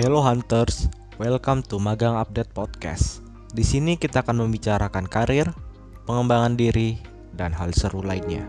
Hello Hunters, welcome to Magang Update Podcast. Di sini kita akan membicarakan karir, pengembangan diri, dan hal seru lainnya.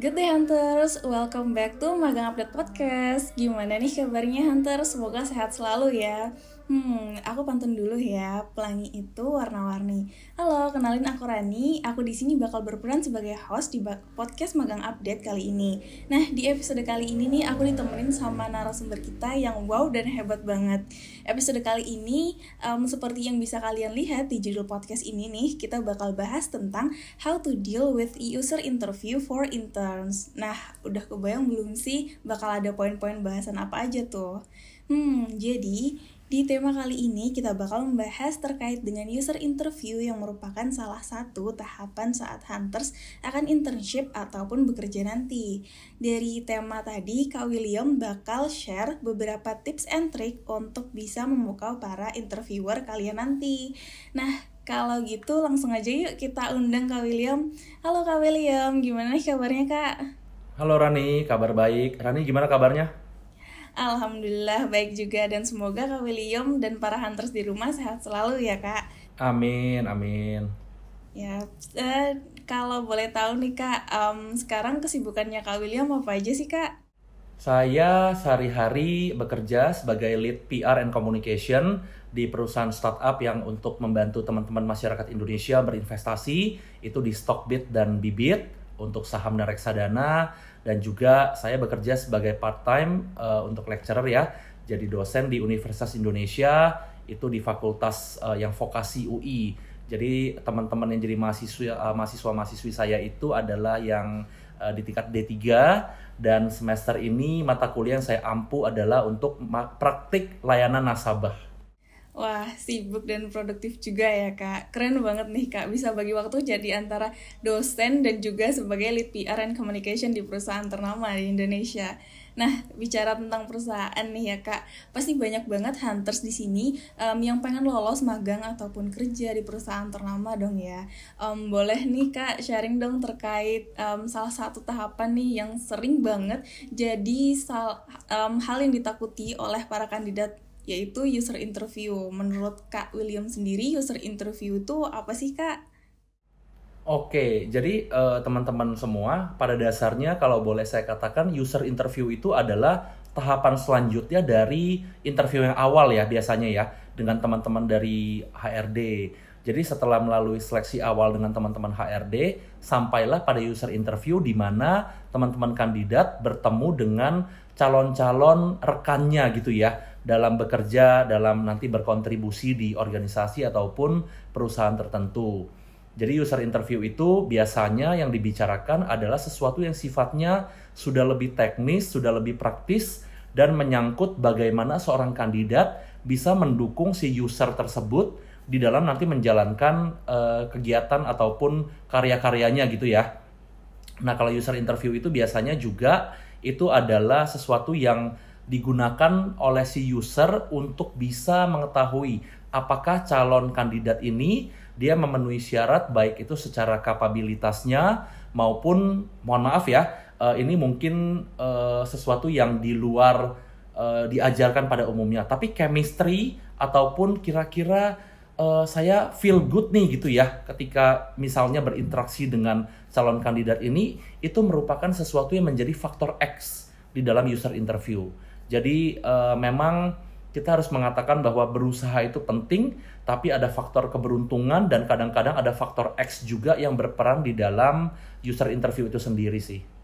Good day Hunters, welcome back to Magang Update Podcast Gimana nih kabarnya Hunters? Semoga sehat selalu ya Hmm, aku pantun dulu ya. Pelangi itu warna-warni. Halo, kenalin aku Rani. Aku di sini bakal berperan sebagai host di podcast Magang Update kali ini. Nah, di episode kali ini nih aku ditemenin sama narasumber kita yang wow dan hebat banget. Episode kali ini um, seperti yang bisa kalian lihat di judul podcast ini nih, kita bakal bahas tentang how to deal with user interview for interns. Nah, udah kebayang belum sih bakal ada poin-poin bahasan apa aja tuh? Hmm, jadi di tema kali ini kita bakal membahas terkait dengan user interview yang merupakan salah satu tahapan saat hunters akan internship ataupun bekerja nanti. Dari tema tadi, Kak William bakal share beberapa tips and trick untuk bisa memukau para interviewer kalian nanti. Nah, kalau gitu langsung aja yuk kita undang Kak William. Halo Kak William, gimana nih kabarnya Kak? Halo Rani, kabar baik. Rani gimana kabarnya? Alhamdulillah baik juga dan semoga Kak William dan para hunters di rumah sehat selalu ya Kak. Amin, amin. Ya, eh, kalau boleh tahu nih Kak, um, sekarang kesibukannya Kak William apa aja sih Kak? Saya sehari-hari bekerja sebagai lead PR and communication di perusahaan startup yang untuk membantu teman-teman masyarakat Indonesia berinvestasi itu di Stockbit dan Bibit untuk saham dan reksadana. Dan juga saya bekerja sebagai part time uh, eh, untuk lecturer ya jadi dosen di Universitas Indonesia itu di fakultas uh, yang vokasi UI jadi teman-teman yang jadi mahasiswa uh, mahasiswa mahasiswi saya itu adalah yang uh, di tingkat D3 dan semester ini mata kuliah yang saya ampu adalah untuk praktik layanan nasabah Wah, sibuk dan produktif juga ya, Kak. Keren banget nih, Kak. Bisa bagi waktu jadi antara dosen dan juga sebagai lead PR and communication di perusahaan ternama di Indonesia. Nah, bicara tentang perusahaan nih ya, Kak. Pasti banyak banget hunters di sini um, yang pengen lolos magang ataupun kerja di perusahaan ternama dong ya. Um, boleh nih, Kak, sharing dong terkait um, salah satu tahapan nih yang sering banget jadi sal um, hal yang ditakuti oleh para kandidat yaitu user interview. Menurut Kak William sendiri, user interview itu apa sih Kak? Oke, jadi uh, teman-teman semua, pada dasarnya kalau boleh saya katakan user interview itu adalah tahapan selanjutnya dari interview yang awal ya biasanya ya dengan teman-teman dari HRD. Jadi setelah melalui seleksi awal dengan teman-teman HRD, sampailah pada user interview di mana teman-teman kandidat bertemu dengan calon-calon rekannya gitu ya dalam bekerja, dalam nanti berkontribusi di organisasi ataupun perusahaan tertentu. Jadi user interview itu biasanya yang dibicarakan adalah sesuatu yang sifatnya sudah lebih teknis, sudah lebih praktis, dan menyangkut bagaimana seorang kandidat bisa mendukung si user tersebut di dalam nanti menjalankan uh, kegiatan ataupun karya-karyanya gitu ya. Nah kalau user interview itu biasanya juga itu adalah sesuatu yang digunakan oleh si user untuk bisa mengetahui apakah calon kandidat ini dia memenuhi syarat baik itu secara kapabilitasnya maupun mohon maaf ya uh, ini mungkin uh, sesuatu yang di luar uh, diajarkan pada umumnya tapi chemistry ataupun kira-kira saya feel good nih gitu ya ketika misalnya berinteraksi dengan calon kandidat ini itu merupakan sesuatu yang menjadi faktor X di dalam user interview. Jadi memang kita harus mengatakan bahwa berusaha itu penting, tapi ada faktor keberuntungan dan kadang-kadang ada faktor X juga yang berperan di dalam user interview itu sendiri sih.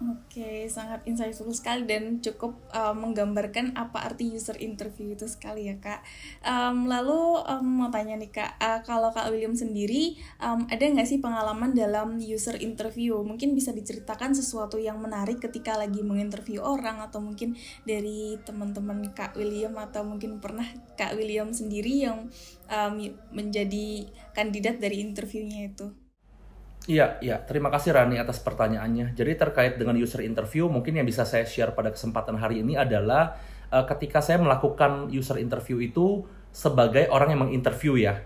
Oke, sangat insightful sekali dan cukup uh, menggambarkan apa arti user interview itu sekali ya kak. Um, lalu um, mau tanya nih kak, uh, kalau kak William sendiri um, ada nggak sih pengalaman dalam user interview? Mungkin bisa diceritakan sesuatu yang menarik ketika lagi menginterview orang atau mungkin dari teman-teman kak William atau mungkin pernah kak William sendiri yang um, menjadi kandidat dari interviewnya itu. Iya, iya. Terima kasih Rani atas pertanyaannya. Jadi terkait dengan user interview, mungkin yang bisa saya share pada kesempatan hari ini adalah uh, ketika saya melakukan user interview itu sebagai orang yang menginterview ya.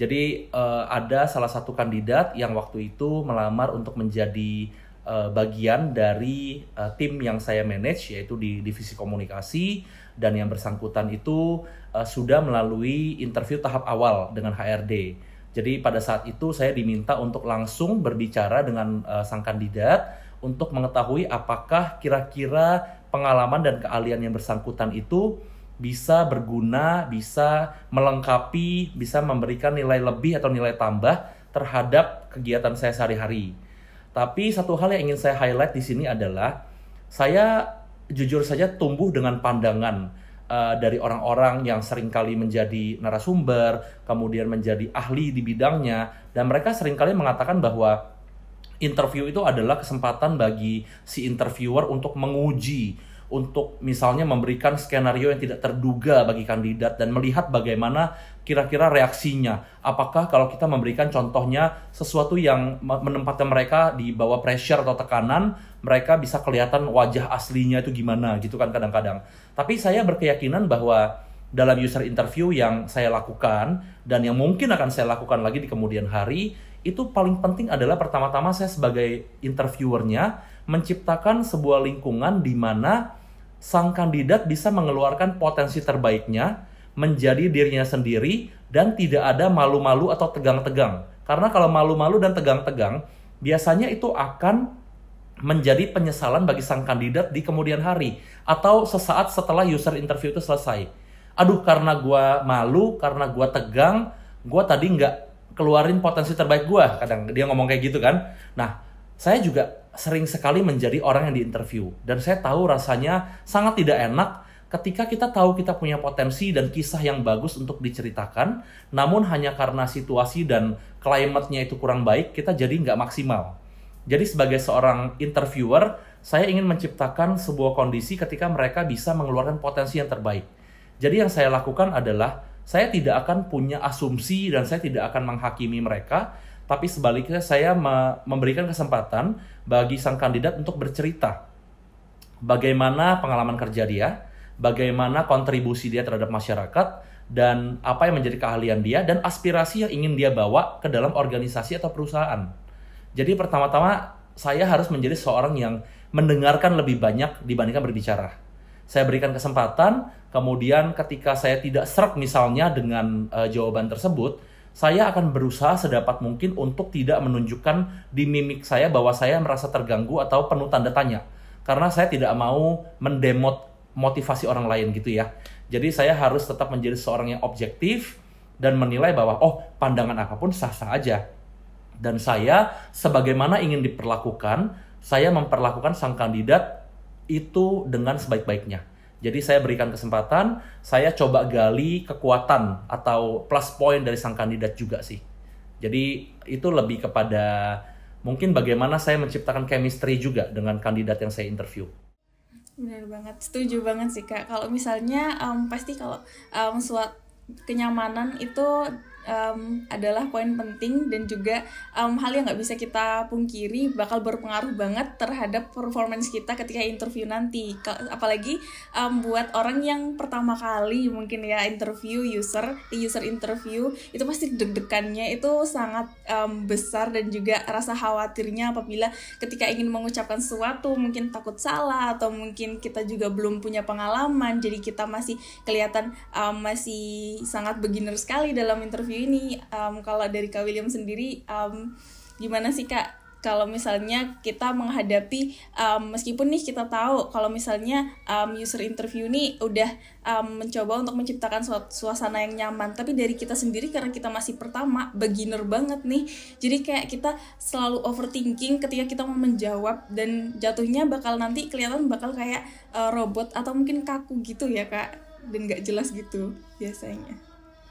Jadi uh, ada salah satu kandidat yang waktu itu melamar untuk menjadi uh, bagian dari uh, tim yang saya manage yaitu di divisi komunikasi dan yang bersangkutan itu uh, sudah melalui interview tahap awal dengan HRD. Jadi pada saat itu saya diminta untuk langsung berbicara dengan uh, sang kandidat untuk mengetahui apakah kira-kira pengalaman dan keahlian yang bersangkutan itu bisa berguna, bisa melengkapi, bisa memberikan nilai lebih atau nilai tambah terhadap kegiatan saya sehari-hari. Tapi satu hal yang ingin saya highlight di sini adalah saya jujur saja tumbuh dengan pandangan uh, dari orang-orang yang sering kali menjadi narasumber, kemudian menjadi ahli di bidangnya, dan mereka sering kali mengatakan bahwa interview itu adalah kesempatan bagi si interviewer untuk menguji untuk misalnya memberikan skenario yang tidak terduga bagi kandidat dan melihat bagaimana kira-kira reaksinya. Apakah kalau kita memberikan contohnya sesuatu yang menempatkan mereka di bawah pressure atau tekanan, mereka bisa kelihatan wajah aslinya itu gimana gitu kan kadang-kadang. Tapi saya berkeyakinan bahwa dalam user interview yang saya lakukan dan yang mungkin akan saya lakukan lagi di kemudian hari, itu paling penting adalah pertama-tama saya sebagai interviewernya menciptakan sebuah lingkungan di mana sang kandidat bisa mengeluarkan potensi terbaiknya, menjadi dirinya sendiri, dan tidak ada malu-malu atau tegang-tegang. Karena kalau malu-malu dan tegang-tegang, biasanya itu akan menjadi penyesalan bagi sang kandidat di kemudian hari atau sesaat setelah user interview itu selesai. Aduh, karena gue malu, karena gue tegang, gue tadi nggak keluarin potensi terbaik gue. Kadang dia ngomong kayak gitu kan. Nah, saya juga sering sekali menjadi orang yang diinterview dan saya tahu rasanya sangat tidak enak ketika kita tahu kita punya potensi dan kisah yang bagus untuk diceritakan, namun hanya karena situasi dan klimatnya itu kurang baik, kita jadi nggak maksimal. Jadi sebagai seorang interviewer, saya ingin menciptakan sebuah kondisi ketika mereka bisa mengeluarkan potensi yang terbaik. Jadi yang saya lakukan adalah, saya tidak akan punya asumsi dan saya tidak akan menghakimi mereka, tapi sebaliknya saya memberikan kesempatan bagi sang kandidat untuk bercerita bagaimana pengalaman kerja dia, bagaimana kontribusi dia terhadap masyarakat, dan apa yang menjadi keahlian dia, dan aspirasi yang ingin dia bawa ke dalam organisasi atau perusahaan. Jadi pertama-tama saya harus menjadi seorang yang mendengarkan lebih banyak dibandingkan berbicara. Saya berikan kesempatan, kemudian ketika saya tidak serak misalnya dengan uh, jawaban tersebut, saya akan berusaha sedapat mungkin untuk tidak menunjukkan di mimik saya bahwa saya merasa terganggu atau penuh tanda tanya. Karena saya tidak mau mendemot motivasi orang lain gitu ya. Jadi saya harus tetap menjadi seorang yang objektif dan menilai bahwa oh pandangan apa pun sah-sah aja. Dan saya sebagaimana ingin diperlakukan, saya memperlakukan sang kandidat itu dengan sebaik-baiknya. Jadi saya berikan kesempatan, saya coba gali kekuatan atau plus point dari sang kandidat juga sih. Jadi itu lebih kepada mungkin bagaimana saya menciptakan chemistry juga dengan kandidat yang saya interview. Benar banget, setuju banget sih kak. Kalau misalnya um, pasti kalau um, suatu kenyamanan itu um, adalah poin penting dan juga um, hal yang nggak bisa kita pungkiri bakal berpengaruh banget terhadap performance kita ketika interview nanti. Apalagi um, buat orang yang pertama kali mungkin ya interview user user interview itu pasti deg-degannya itu sangat um, besar dan juga rasa khawatirnya apabila ketika ingin mengucapkan sesuatu mungkin takut salah atau mungkin kita juga belum punya pengalaman jadi kita masih kelihatan um, masih sangat beginner sekali dalam interview interview ini um, kalau dari Kak William sendiri um, gimana sih Kak? Kalau misalnya kita menghadapi um, meskipun nih kita tahu kalau misalnya um, user interview ini udah um, mencoba untuk menciptakan suasana yang nyaman tapi dari kita sendiri karena kita masih pertama beginner banget nih. Jadi kayak kita selalu overthinking ketika kita mau menjawab dan jatuhnya bakal nanti kelihatan bakal kayak uh, robot atau mungkin kaku gitu ya kak. Dan nggak jelas gitu biasanya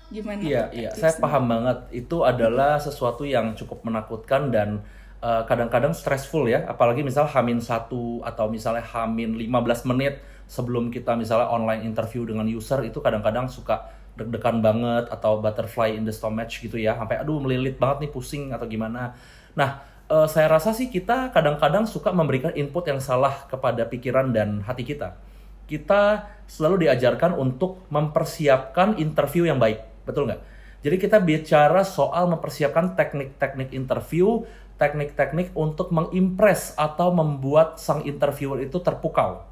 gimana? Iya, iya, saya paham banget. Itu adalah sesuatu yang cukup menakutkan dan eh, kadang-kadang stressful ya, apalagi misal hamin satu atau misalnya hamin 15 menit sebelum kita misalnya online interview dengan user itu kadang-kadang suka deg-degan banget atau butterfly in the stomach gitu ya, sampai aduh melilit banget nih pusing atau gimana. Nah, uh, saya rasa sih kita kadang-kadang suka memberikan input yang salah kepada pikiran dan hati kita kita selalu diajarkan untuk mempersiapkan interview yang baik. Betul nggak? Jadi kita bicara soal mempersiapkan teknik-teknik interview, teknik-teknik untuk mengimpress atau membuat sang interviewer itu terpukau.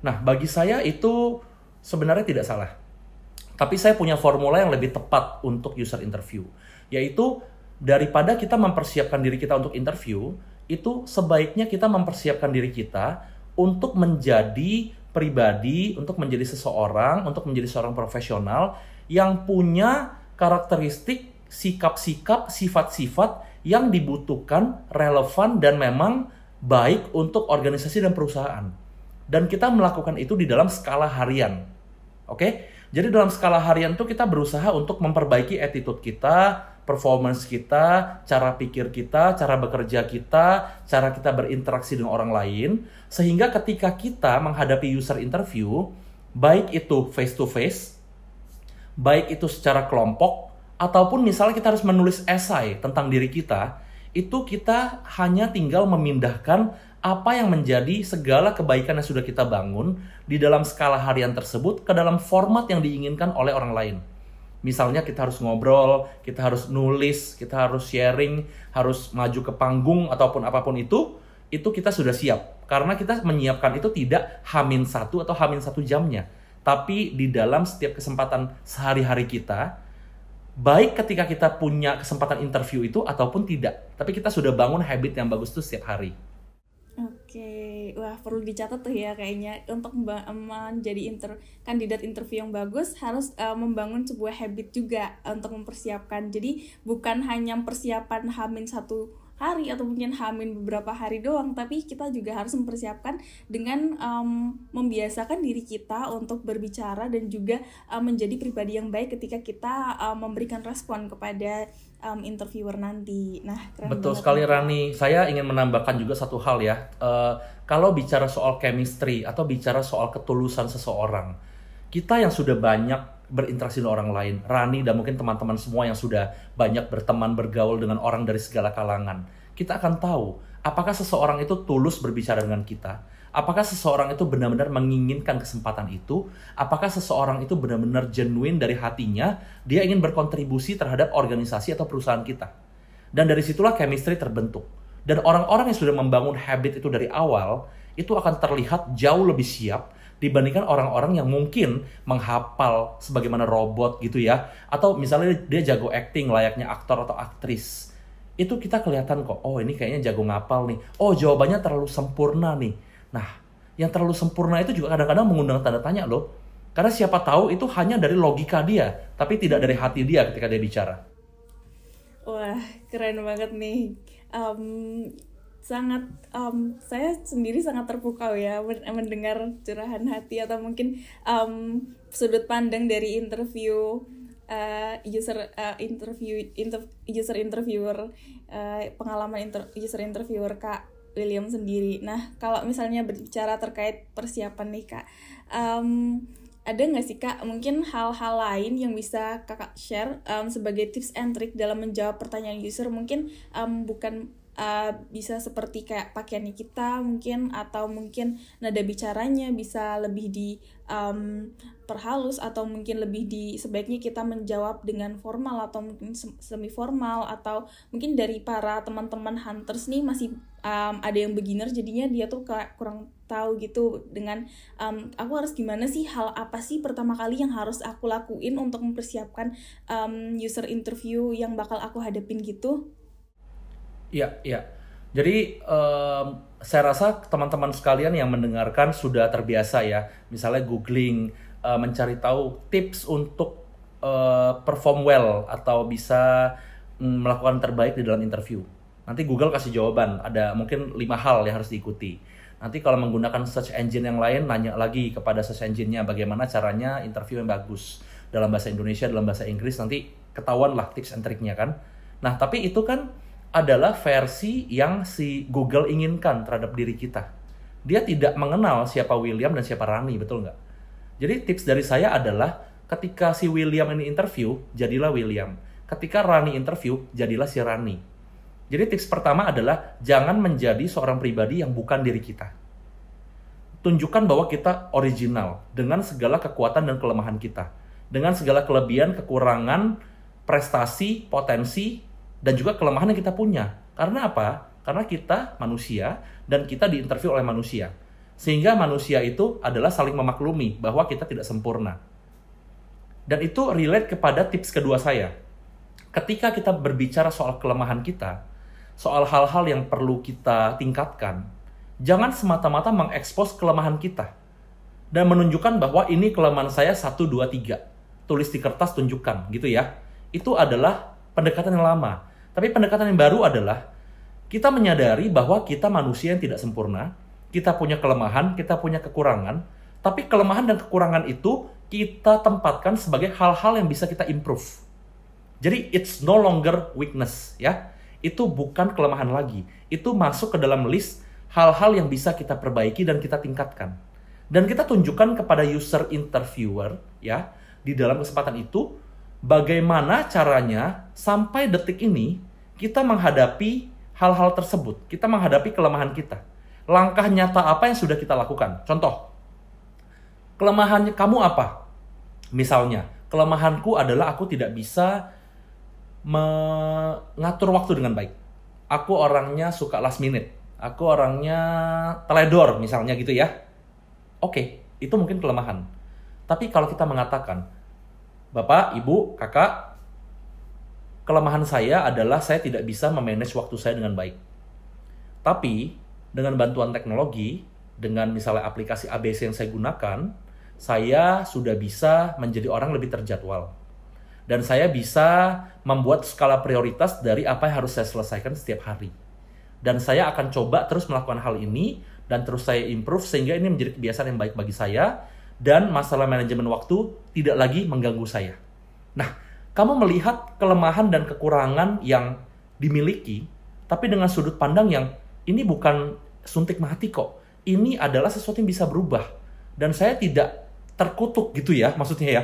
Nah, bagi saya itu sebenarnya tidak salah. Tapi saya punya formula yang lebih tepat untuk user interview, yaitu daripada kita mempersiapkan diri kita untuk interview, itu sebaiknya kita mempersiapkan diri kita untuk menjadi pribadi, untuk menjadi seseorang, untuk menjadi seorang profesional yang punya karakteristik, sikap-sikap, sifat-sifat yang dibutuhkan, relevan, dan memang baik untuk organisasi dan perusahaan. Dan kita melakukan itu di dalam skala harian. Oke? Jadi dalam skala harian itu kita berusaha untuk memperbaiki attitude kita, performance kita, cara pikir kita, cara bekerja kita, cara kita berinteraksi dengan orang lain, sehingga ketika kita menghadapi user interview, baik itu face to face, baik itu secara kelompok, ataupun misalnya kita harus menulis esai tentang diri kita, itu kita hanya tinggal memindahkan apa yang menjadi segala kebaikan yang sudah kita bangun di dalam skala harian tersebut ke dalam format yang diinginkan oleh orang lain. Misalnya kita harus ngobrol, kita harus nulis, kita harus sharing, harus maju ke panggung ataupun apa pun itu, itu kita sudah siap. Karena kita menyiapkan itu tidak hamin satu atau hamin satu jamnya. Tapi di dalam setiap kesempatan sehari-hari kita, baik ketika kita punya kesempatan interview itu ataupun tidak. Tapi kita sudah bangun habit yang bagus tuh setiap hari. Oke, wah perlu dicatat tuh ya kayaknya untuk menjadi inter kandidat interview yang bagus harus uh, membangun sebuah habit juga untuk mempersiapkan. Jadi bukan hanya persiapan hamin satu hari atau mungkin hamin beberapa hari doang tapi kita juga harus mempersiapkan dengan um, membiasakan diri kita untuk berbicara dan juga um, menjadi pribadi yang baik ketika kita um, memberikan respon kepada um, interviewer nanti. Nah, keren betul sekali Rani. Saya ingin menambahkan juga satu hal ya. Uh, kalau bicara soal chemistry atau bicara soal ketulusan seseorang, kita yang sudah banyak berinteraksi dengan orang lain. Rani dan mungkin teman-teman semua yang sudah banyak berteman bergaul dengan orang dari segala kalangan. Kita akan tahu apakah seseorang itu tulus berbicara dengan kita. Apakah seseorang itu benar-benar menginginkan kesempatan itu? Apakah seseorang itu benar-benar genuine dari hatinya? Dia ingin berkontribusi terhadap organisasi atau perusahaan kita. Dan dari situlah chemistry terbentuk. Dan orang-orang yang sudah membangun habit itu dari awal, itu akan terlihat jauh lebih siap dibandingkan orang-orang yang mungkin menghafal sebagaimana robot gitu ya. Atau misalnya dia jago acting layaknya aktor atau aktris. Itu kita kelihatan kok oh ini kayaknya jago ngapal nih. Oh jawabannya terlalu sempurna nih. Nah yang terlalu sempurna itu juga kadang-kadang mengundang tanda tanya loh. Karena siapa tahu itu hanya dari logika dia tapi tidak dari hati dia ketika dia bicara. Wah keren banget nih. Um, sangat um, saya sendiri sangat terpukau ya mendengar curahan hati atau mungkin um, sudut pandang dari interview uh, user uh, interview inter, user interviewer uh, pengalaman inter, user interviewer kak William sendiri. Nah kalau misalnya berbicara terkait persiapan nih kak, um, ada nggak sih kak mungkin hal-hal lain yang bisa kakak share um, sebagai tips and trick dalam menjawab pertanyaan user mungkin um, bukan uh, bisa seperti kayak pakaiannya kita mungkin atau mungkin nada bicaranya bisa lebih di um, perhalus atau mungkin lebih di sebaiknya kita menjawab dengan formal atau mungkin semi formal atau mungkin dari para teman-teman hunters nih masih um, ada yang beginner jadinya dia tuh kayak kurang tahu gitu dengan um, aku harus gimana sih hal apa sih pertama kali yang harus aku lakuin untuk mempersiapkan um, user interview yang bakal aku hadapin gitu Iya, iya. Jadi um, saya rasa teman-teman sekalian yang mendengarkan sudah terbiasa ya, misalnya googling, uh, mencari tahu tips untuk uh, perform well atau bisa um, melakukan terbaik di dalam interview. Nanti Google kasih jawaban, ada mungkin lima hal yang harus diikuti. Nanti kalau menggunakan search engine yang lain, nanya lagi kepada search engine-nya bagaimana caranya interview yang bagus dalam bahasa Indonesia, dalam bahasa Inggris, nanti ketahuan lah tips and triknya kan. Nah, tapi itu kan adalah versi yang si Google inginkan terhadap diri kita. Dia tidak mengenal siapa William dan siapa Rani, betul nggak? Jadi tips dari saya adalah ketika si William ini interview, jadilah William. Ketika Rani interview, jadilah si Rani. Jadi tips pertama adalah jangan menjadi seorang pribadi yang bukan diri kita. tunjukkan bahwa kita original dengan segala kekuatan dan kelemahan kita. Dengan segala kelebihan, kekurangan, prestasi, potensi, dan juga kelemahan yang kita punya. Karena apa? Karena kita manusia dan kita diinterview oleh manusia. Sehingga manusia itu adalah saling memaklumi bahwa kita tidak sempurna. Dan itu relate kepada tips kedua saya. Ketika kita berbicara soal kelemahan kita, soal hal-hal yang perlu kita tingkatkan, jangan semata-mata mengekspos kelemahan kita dan menunjukkan bahwa ini kelemahan saya 1 2 3. Tulis di kertas tunjukkan gitu ya. Itu adalah pendekatan yang lama. Tapi pendekatan yang baru adalah kita menyadari bahwa kita manusia yang tidak sempurna, kita punya kelemahan, kita punya kekurangan, tapi kelemahan dan kekurangan itu kita tempatkan sebagai hal-hal yang bisa kita improve. Jadi it's no longer weakness ya. Itu bukan kelemahan lagi. Itu masuk ke dalam list hal-hal yang bisa kita perbaiki dan kita tingkatkan. Dan kita tunjukkan kepada user interviewer ya di dalam kesempatan itu bagaimana caranya sampai detik ini kita menghadapi hal-hal tersebut. Kita menghadapi kelemahan kita. Langkah nyata apa yang sudah kita lakukan? Contoh, kelemahannya kamu apa? Misalnya, kelemahanku adalah aku tidak bisa mengatur waktu dengan baik. Aku orangnya suka last minute aku orangnya teledor misalnya gitu ya. Oke, itu mungkin kelemahan. Tapi kalau kita mengatakan, Bapak, Ibu, Kakak, kelemahan saya adalah saya tidak bisa memanage waktu saya dengan baik. Tapi dengan bantuan teknologi, dengan misalnya aplikasi ABC yang saya gunakan, saya sudah bisa menjadi orang lebih terjadwal. Dan saya bisa membuat skala prioritas dari apa yang harus saya selesaikan setiap hari dan saya akan coba terus melakukan hal ini dan terus saya improve sehingga ini menjadi kebiasaan yang baik bagi saya dan masalah manajemen waktu tidak lagi mengganggu saya. Nah, kamu melihat kelemahan dan kekurangan yang dimiliki tapi dengan sudut pandang yang ini bukan suntik mati kok. Ini adalah sesuatu yang bisa berubah dan saya tidak terkutuk gitu ya maksudnya ya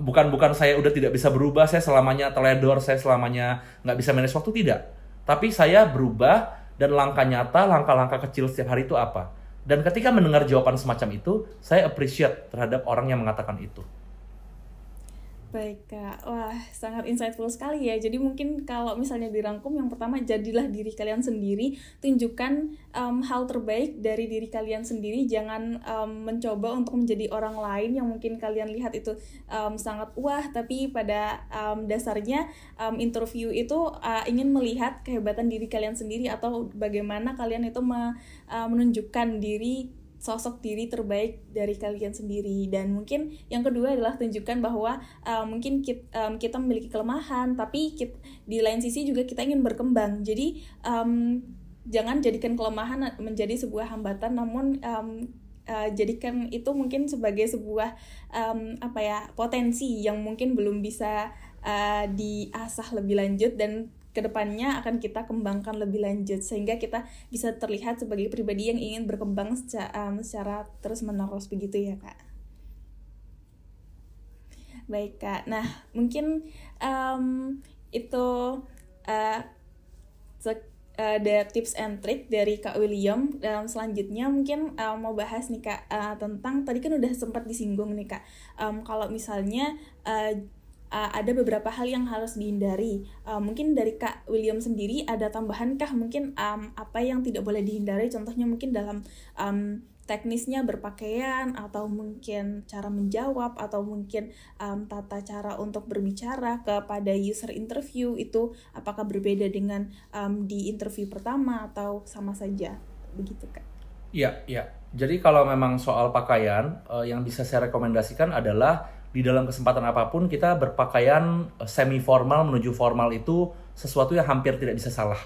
bukan bukan saya udah tidak bisa berubah saya selamanya teledor saya selamanya nggak bisa manage waktu tidak tapi saya berubah dan langkah nyata, langkah-langkah kecil setiap hari itu apa. Dan ketika mendengar jawaban semacam itu, saya appreciate terhadap orang yang mengatakan itu. Baik Kak, wah sangat insightful sekali ya. Jadi mungkin kalau misalnya dirangkum yang pertama jadilah diri kalian sendiri, tunjukkan um, hal terbaik dari diri kalian sendiri. Jangan um, mencoba untuk menjadi orang lain yang mungkin kalian lihat itu um, sangat wah, tapi pada um, dasarnya um, interview itu uh, ingin melihat kehebatan diri kalian sendiri atau bagaimana kalian itu me, uh, menunjukkan diri sosok diri terbaik dari kalian sendiri. Dan mungkin yang kedua adalah tunjukkan bahwa uh, mungkin kita, um, kita memiliki kelemahan tapi kita, di lain sisi juga kita ingin berkembang. Jadi um, jangan jadikan kelemahan menjadi sebuah hambatan namun um, uh, jadikan itu mungkin sebagai sebuah um, apa ya potensi yang mungkin belum bisa uh, diasah lebih lanjut dan ke depannya akan kita kembangkan lebih lanjut sehingga kita bisa terlihat sebagai pribadi yang ingin berkembang secara, um, secara terus menerus begitu ya kak. Baik kak, nah mungkin um, itu uh, ada tips and trick dari Kak William. Um, selanjutnya mungkin um, mau bahas nih Kak uh, tentang tadi kan udah sempat disinggung nih Kak. Um, kalau misalnya uh, uh, ada beberapa hal yang harus dihindari. Uh, mungkin dari Kak William sendiri ada tambahan kah mungkin um, apa yang tidak boleh dihindari? Contohnya mungkin dalam um, teknisnya berpakaian atau mungkin cara menjawab atau mungkin um, tata cara untuk berbicara kepada user interview itu apakah berbeda dengan um, di interview pertama atau sama saja begitu kak? Iya, iya. Jadi kalau memang soal pakaian, uh, yang bisa saya rekomendasikan adalah di dalam kesempatan apa pun kita berpakaian eh, semi formal menuju formal itu sesuatu yang hampir tidak bisa salah.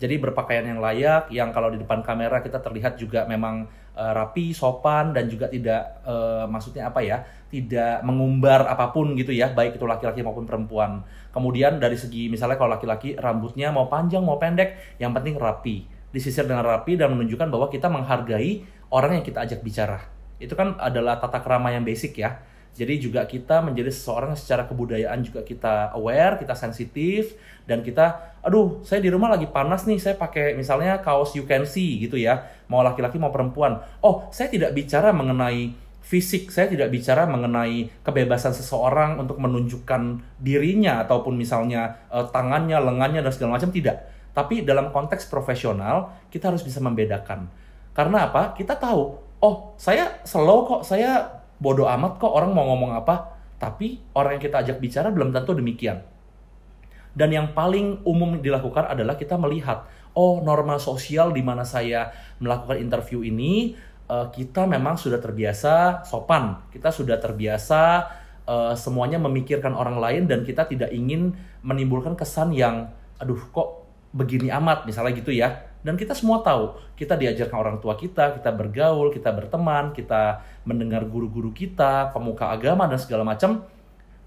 Jadi berpakaian yang layak, yang kalau di depan kamera kita terlihat juga memang uh, rapi, sopan dan juga tidak uh, maksudnya apa ya, tidak mengumbar apa pun gitu ya, baik itu laki-laki maupun perempuan. Kemudian dari segi misalnya kalau laki-laki rambutnya mau panjang mau pendek, yang penting rapi, disisir dengan rapi dan menunjukkan bahwa kita menghargai orang yang kita ajak bicara. Itu kan adalah tata kerama yang basic ya Jadi juga kita menjadi seseorang secara kebudayaan juga kita aware, kita sensitif, dan kita, aduh, saya di rumah lagi panas nih, saya pakai misalnya kaos you can see gitu ya, mau laki-laki mau perempuan. Oh, saya tidak bicara mengenai fisik, saya tidak bicara mengenai kebebasan seseorang untuk menunjukkan dirinya ataupun misalnya uh, tangannya, lengannya dan segala macam tidak. Tapi dalam konteks profesional kita harus bisa membedakan. Karena apa? Kita tahu, oh saya slow kok, saya bodoh amat kok orang mau ngomong apa, tapi orang yang kita ajak bicara belum tentu demikian. Dan yang paling umum dilakukan adalah kita melihat, oh norma sosial di mana saya melakukan interview ini, uh, kita memang sudah terbiasa sopan, kita sudah terbiasa uh, semuanya memikirkan orang lain dan kita tidak ingin menimbulkan kesan yang, aduh kok begini amat, misalnya gitu ya dan kita semua tahu, kita diajarkan orang tua kita, kita bergaul, kita berteman, kita mendengar guru-guru kita, pemuka agama dan segala macam.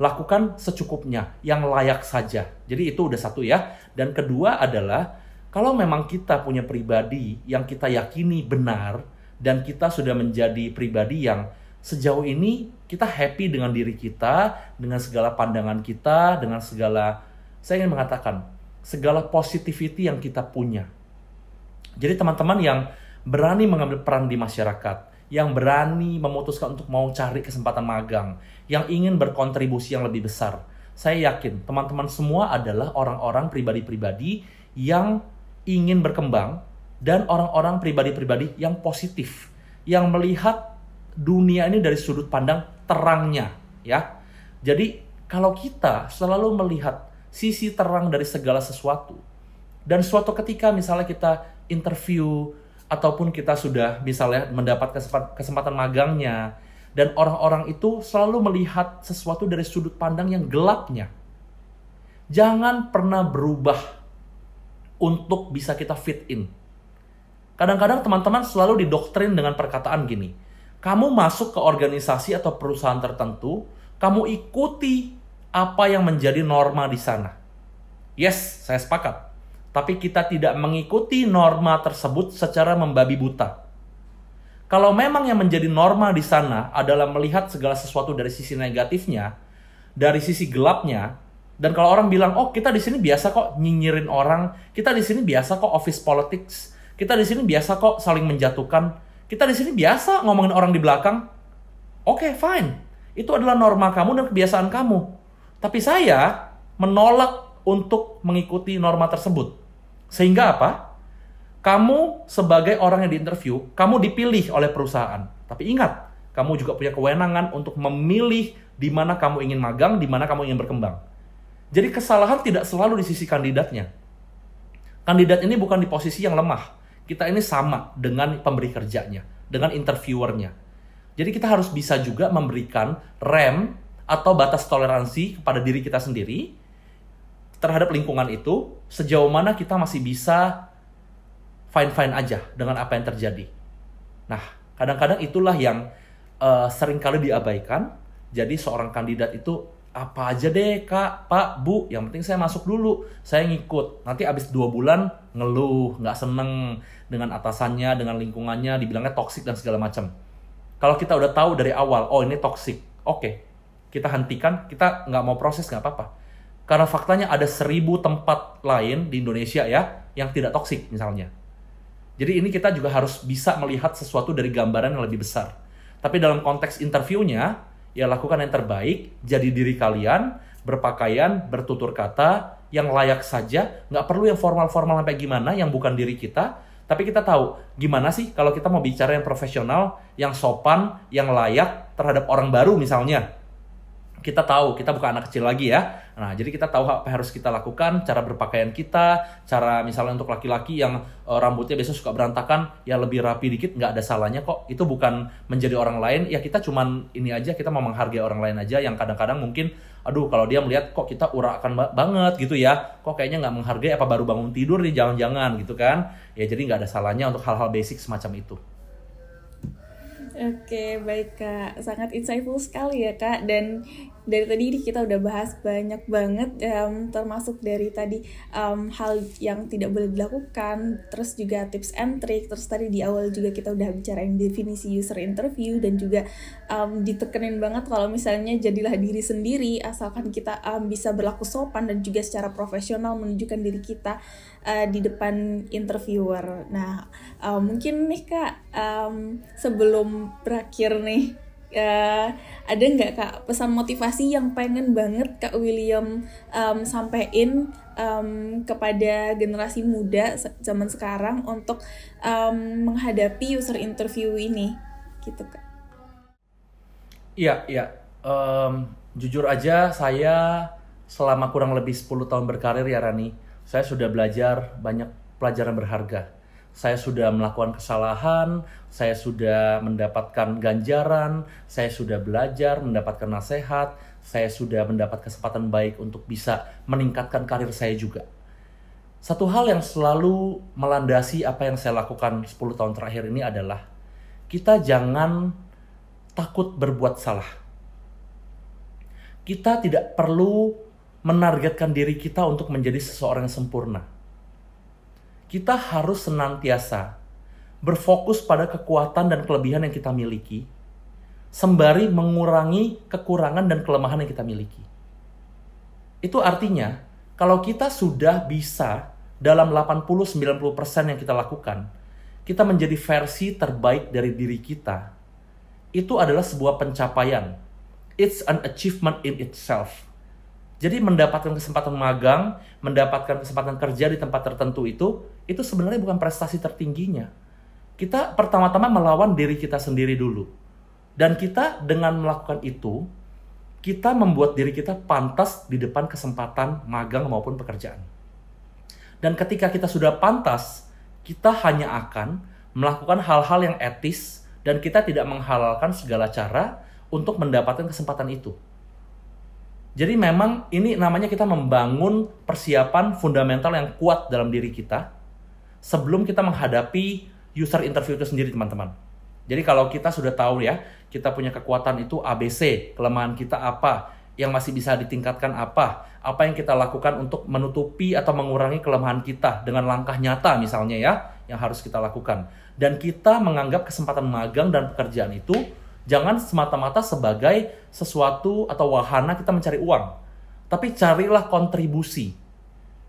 Lakukan secukupnya, yang layak saja. Jadi itu udah satu ya. Dan kedua adalah kalau memang kita punya pribadi yang kita yakini benar dan kita sudah menjadi pribadi yang sejauh ini kita happy dengan diri kita, dengan segala pandangan kita, dengan segala saya ingin mengatakan segala positivity yang kita punya jadi teman-teman yang berani mengambil peran di masyarakat, yang berani memutuskan untuk mau cari kesempatan magang, yang ingin berkontribusi yang lebih besar. Saya yakin teman-teman semua adalah orang-orang pribadi-pribadi yang ingin berkembang dan orang-orang pribadi-pribadi yang positif, yang melihat dunia ini dari sudut pandang terangnya, ya. Jadi kalau kita selalu melihat sisi terang dari segala sesuatu, dan suatu ketika misalnya kita interview ataupun kita sudah misalnya mendapat kesempatan magangnya dan orang-orang itu selalu melihat sesuatu dari sudut pandang yang gelapnya. Jangan pernah berubah untuk bisa kita fit in. Kadang-kadang teman-teman selalu didoktrin dengan perkataan gini. Kamu masuk ke organisasi atau perusahaan tertentu, kamu ikuti apa yang menjadi norma di sana. Yes, saya sepakat tapi kita tidak mengikuti norma tersebut secara membabi buta. Kalau memang yang menjadi norma di sana adalah melihat segala sesuatu dari sisi negatifnya, dari sisi gelapnya, dan kalau orang bilang, "Oh, kita di sini biasa kok nyinyirin orang, kita di sini biasa kok office politics, kita di sini biasa kok saling menjatuhkan, kita di sini biasa ngomongin orang di belakang." Oke, okay, fine. Itu adalah norma kamu dan kebiasaan kamu. Tapi saya menolak untuk mengikuti norma tersebut. Sehingga apa? Kamu sebagai orang yang diinterview, kamu dipilih oleh perusahaan. Tapi ingat, kamu juga punya kewenangan untuk memilih di mana kamu ingin magang, di mana kamu ingin berkembang. Jadi kesalahan tidak selalu di sisi kandidatnya. Kandidat ini bukan di posisi yang lemah. Kita ini sama dengan pemberi kerjanya, dengan interviewernya. Jadi kita harus bisa juga memberikan rem atau batas toleransi kepada diri kita sendiri terhadap lingkungan itu sejauh mana kita masih bisa fine-fine aja dengan apa yang terjadi. Nah, kadang-kadang itulah yang uh, sering kali diabaikan. Jadi seorang kandidat itu apa aja deh kak, pak, bu, yang penting saya masuk dulu, saya ngikut. Nanti abis dua bulan ngeluh, nggak seneng dengan atasannya, dengan lingkungannya, dibilangnya toksik dan segala macam. Kalau kita udah tahu dari awal, oh ini toksik, oke, okay. kita hentikan, kita nggak mau proses nggak apa-apa karena faktanya ada seribu tempat lain di Indonesia ya yang tidak toksik misalnya. Jadi ini kita juga harus bisa melihat sesuatu dari gambaran yang lebih besar. Tapi dalam konteks interviewnya, ya lakukan yang terbaik, jadi diri kalian, berpakaian, bertutur kata, yang layak saja, nggak perlu yang formal-formal sampai gimana, yang bukan diri kita, tapi kita tahu gimana sih kalau kita mau bicara yang profesional, yang sopan, yang layak terhadap orang baru misalnya kita tahu kita bukan anak kecil lagi ya. Nah, jadi kita tahu apa harus kita lakukan, cara berpakaian kita, cara misalnya untuk laki-laki yang uh, rambutnya biasa suka berantakan, ya lebih rapi dikit, nggak ada salahnya kok. Itu bukan menjadi orang lain, ya kita cuman ini aja, kita mau menghargai orang lain aja yang kadang-kadang mungkin, aduh kalau dia melihat kok kita urakan banget gitu ya, kok kayaknya nggak menghargai apa baru bangun tidur nih, jangan-jangan gitu kan. Ya jadi nggak ada salahnya untuk hal-hal basic semacam itu. Oke, baik Kak. Sangat insightful sekali ya Kak. Dan dari tadi kita udah bahas banyak banget, um, termasuk dari tadi um, hal yang tidak boleh dilakukan, terus juga tips and trick, terus tadi di awal juga kita udah bicarain definisi user interview dan juga um, ditekenin banget kalau misalnya jadilah diri sendiri, asalkan kita um, bisa berlaku sopan dan juga secara profesional menunjukkan diri kita uh, di depan interviewer. Nah, uh, mungkin nih Kak, um, sebelum berakhir nih uh, ada nggak kak pesan motivasi yang pengen banget kak William um, sampein um, kepada generasi muda zaman sekarang untuk um, menghadapi user interview ini gitu kak? Iya iya um, jujur aja saya selama kurang lebih 10 tahun berkarir ya Rani saya sudah belajar banyak pelajaran berharga saya sudah melakukan kesalahan, saya sudah mendapatkan ganjaran, saya sudah belajar, mendapatkan nasihat, saya sudah mendapat kesempatan baik untuk bisa meningkatkan karir saya juga. Satu hal yang selalu melandasi apa yang saya lakukan 10 tahun terakhir ini adalah kita jangan takut berbuat salah. Kita tidak perlu menargetkan diri kita untuk menjadi seseorang yang sempurna kita harus senantiasa berfokus pada kekuatan dan kelebihan yang kita miliki, sembari mengurangi kekurangan dan kelemahan yang kita miliki. Itu artinya, kalau kita sudah bisa dalam 80-90% yang kita lakukan, kita menjadi versi terbaik dari diri kita, itu adalah sebuah pencapaian. It's an achievement in itself. Jadi mendapatkan kesempatan magang, mendapatkan kesempatan kerja di tempat tertentu itu, itu sebenarnya bukan prestasi tertingginya. Kita pertama-tama melawan diri kita sendiri dulu. Dan kita dengan melakukan itu, kita membuat diri kita pantas di depan kesempatan magang maupun pekerjaan. Dan ketika kita sudah pantas, kita hanya akan melakukan hal-hal yang etis dan kita tidak menghalalkan segala cara untuk mendapatkan kesempatan itu. Jadi memang ini namanya kita membangun persiapan fundamental yang kuat dalam diri kita sebelum kita menghadapi user interview itu sendiri teman-teman. Jadi kalau kita sudah tahu ya, kita punya kekuatan itu ABC, kelemahan kita apa, yang masih bisa ditingkatkan apa, apa yang kita lakukan untuk menutupi atau mengurangi kelemahan kita dengan langkah nyata misalnya ya, yang harus kita lakukan. Dan kita menganggap kesempatan magang dan pekerjaan itu Jangan semata-mata sebagai sesuatu atau wahana kita mencari uang. Tapi carilah kontribusi.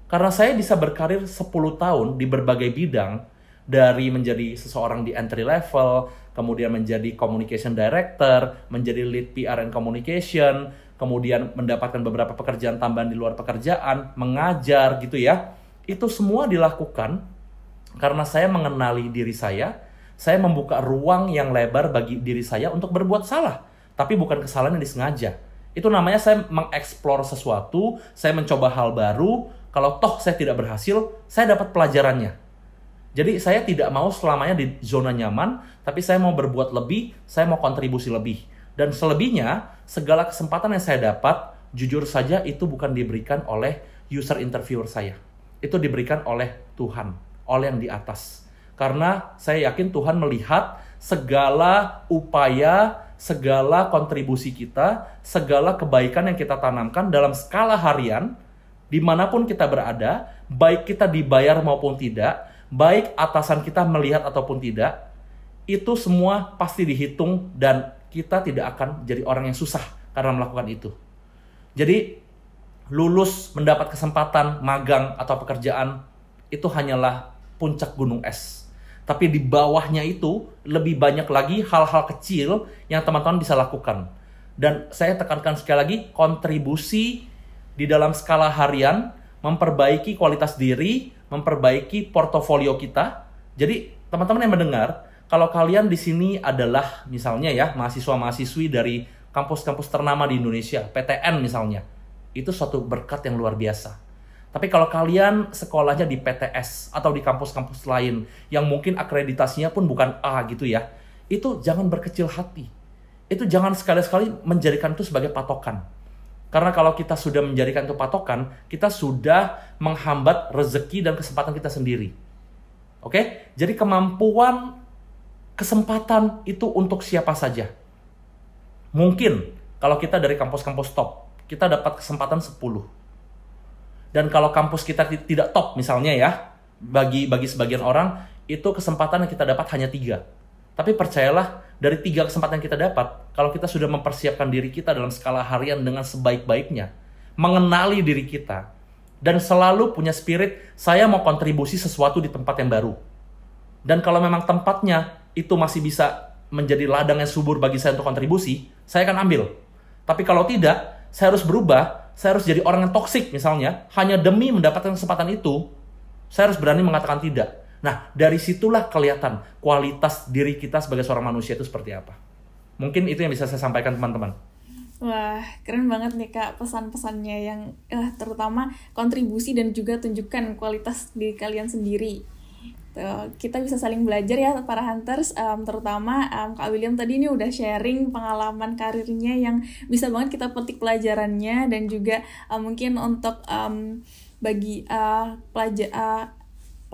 Karena saya bisa berkarir 10 tahun di berbagai bidang, dari menjadi seseorang di entry level, kemudian menjadi communication director, menjadi lead PR and communication, kemudian mendapatkan beberapa pekerjaan tambahan di luar pekerjaan, mengajar gitu ya. Itu semua dilakukan karena saya mengenali diri saya, saya membuka ruang yang lebar bagi diri saya untuk berbuat salah, tapi bukan kesalahan yang disengaja. Itu namanya saya mengeksplor sesuatu, saya mencoba hal baru, kalau toh saya tidak berhasil, saya dapat pelajarannya. Jadi saya tidak mau selamanya di zona nyaman, tapi saya mau berbuat lebih, saya mau kontribusi lebih. Dan selebihnya, segala kesempatan yang saya dapat, jujur saja itu bukan diberikan oleh user interviewer saya. Itu diberikan oleh Tuhan, oleh yang di atas. Karena saya yakin Tuhan melihat segala upaya, segala kontribusi kita, segala kebaikan yang kita tanamkan dalam skala harian, di mana pun kita berada, baik kita dibayar maupun tidak, baik atasan kita melihat ataupun tidak, itu semua pasti dihitung dan kita tidak akan jadi orang yang susah karena melakukan itu. Jadi lulus mendapat kesempatan magang atau pekerjaan itu hanyalah puncak gunung es tapi di bawahnya itu lebih banyak lagi hal-hal kecil yang teman-teman bisa lakukan. Dan saya tekankan sekali lagi, kontribusi di dalam skala harian, memperbaiki kualitas diri, memperbaiki portofolio kita. Jadi, teman-teman yang mendengar, kalau kalian di sini adalah misalnya ya, mahasiswa-mahasiswi dari kampus-kampus ternama di Indonesia, PTN misalnya, itu suatu berkat yang luar biasa tapi kalau kalian sekolahnya di PTS atau di kampus-kampus lain yang mungkin akreditasinya pun bukan A gitu ya, itu jangan berkecil hati. Itu jangan sekali-sekali menjadikan itu sebagai patokan. Karena kalau kita sudah menjadikan itu patokan, kita sudah menghambat rezeki dan kesempatan kita sendiri. Oke? Jadi kemampuan kesempatan itu untuk siapa saja. Mungkin kalau kita dari kampus-kampus top, kita dapat kesempatan 10. Dan kalau kampus kita tidak top misalnya ya, bagi bagi sebagian orang itu kesempatan yang kita dapat hanya tiga. Tapi percayalah, dari tiga kesempatan yang kita dapat, kalau kita sudah mempersiapkan diri kita dalam skala harian dengan sebaik-baiknya, mengenali diri kita, dan selalu punya spirit, saya mau kontribusi sesuatu di tempat yang baru. Dan kalau memang tempatnya itu masih bisa menjadi ladang yang subur bagi saya untuk kontribusi, saya akan ambil. Tapi kalau tidak, saya harus berubah, saya harus jadi orang yang toksik misalnya, hanya demi mendapatkan kesempatan itu, saya harus berani mengatakan tidak. Nah, dari situlah kelihatan kualitas diri kita sebagai seorang manusia itu seperti apa. Mungkin itu yang bisa saya sampaikan teman-teman. Wah, keren banget nih Kak pesan-pesannya yang eh, terutama kontribusi dan juga tunjukkan kualitas diri kalian sendiri. Tuh, kita bisa saling belajar ya para hunters. Um, terutama um, Kak William tadi ini udah sharing pengalaman karirnya yang bisa banget kita petik pelajarannya. Dan juga um, mungkin untuk um, bagi uh, pelajar uh,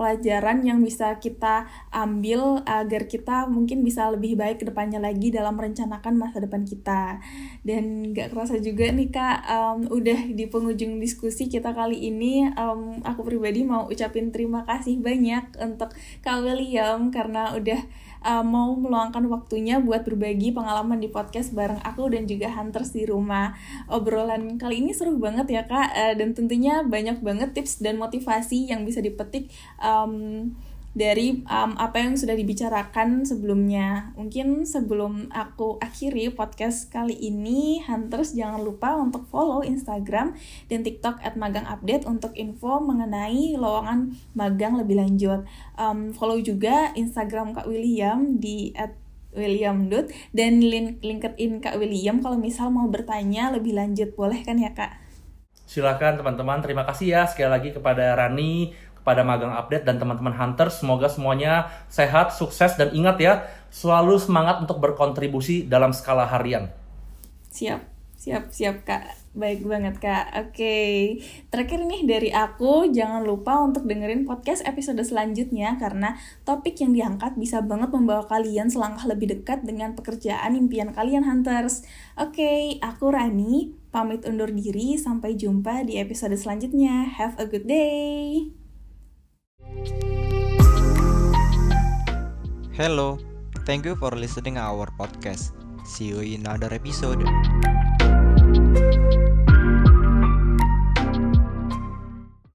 pelajaran yang bisa kita ambil agar kita mungkin bisa lebih baik ke depannya lagi dalam merencanakan masa depan kita. Dan gak kerasa juga nih kak, um, udah di penghujung diskusi kita kali ini, um, aku pribadi mau ucapin terima kasih banyak untuk Kak William karena udah uh, mau meluangkan waktunya buat berbagi pengalaman di podcast bareng aku dan juga Hunters di rumah. Obrolan kali ini seru banget ya kak, uh, dan tentunya banyak banget tips dan motivasi yang bisa dipetik um, dari um, apa yang sudah dibicarakan sebelumnya. Mungkin sebelum aku akhiri podcast kali ini, Hunters jangan lupa untuk follow Instagram dan TikTok at magang update untuk info mengenai lowongan magang lebih lanjut. Um, follow juga Instagram Kak William di at William Dut dan link LinkedIn Kak William kalau misal mau bertanya lebih lanjut boleh kan ya Kak? Silakan teman-teman, terima kasih ya sekali lagi kepada Rani kepada Magang Update dan teman-teman Hunter. Semoga semuanya sehat, sukses, dan ingat ya, selalu semangat untuk berkontribusi dalam skala harian. Siap, siap, siap Kak. Baik banget Kak. Oke, terakhir nih dari aku, jangan lupa untuk dengerin podcast episode selanjutnya karena topik yang diangkat bisa banget membawa kalian selangkah lebih dekat dengan pekerjaan impian kalian Hunters. Oke, aku Rani, pamit undur diri, sampai jumpa di episode selanjutnya. Have a good day! Hello, thank you for listening our podcast. See you in another episode.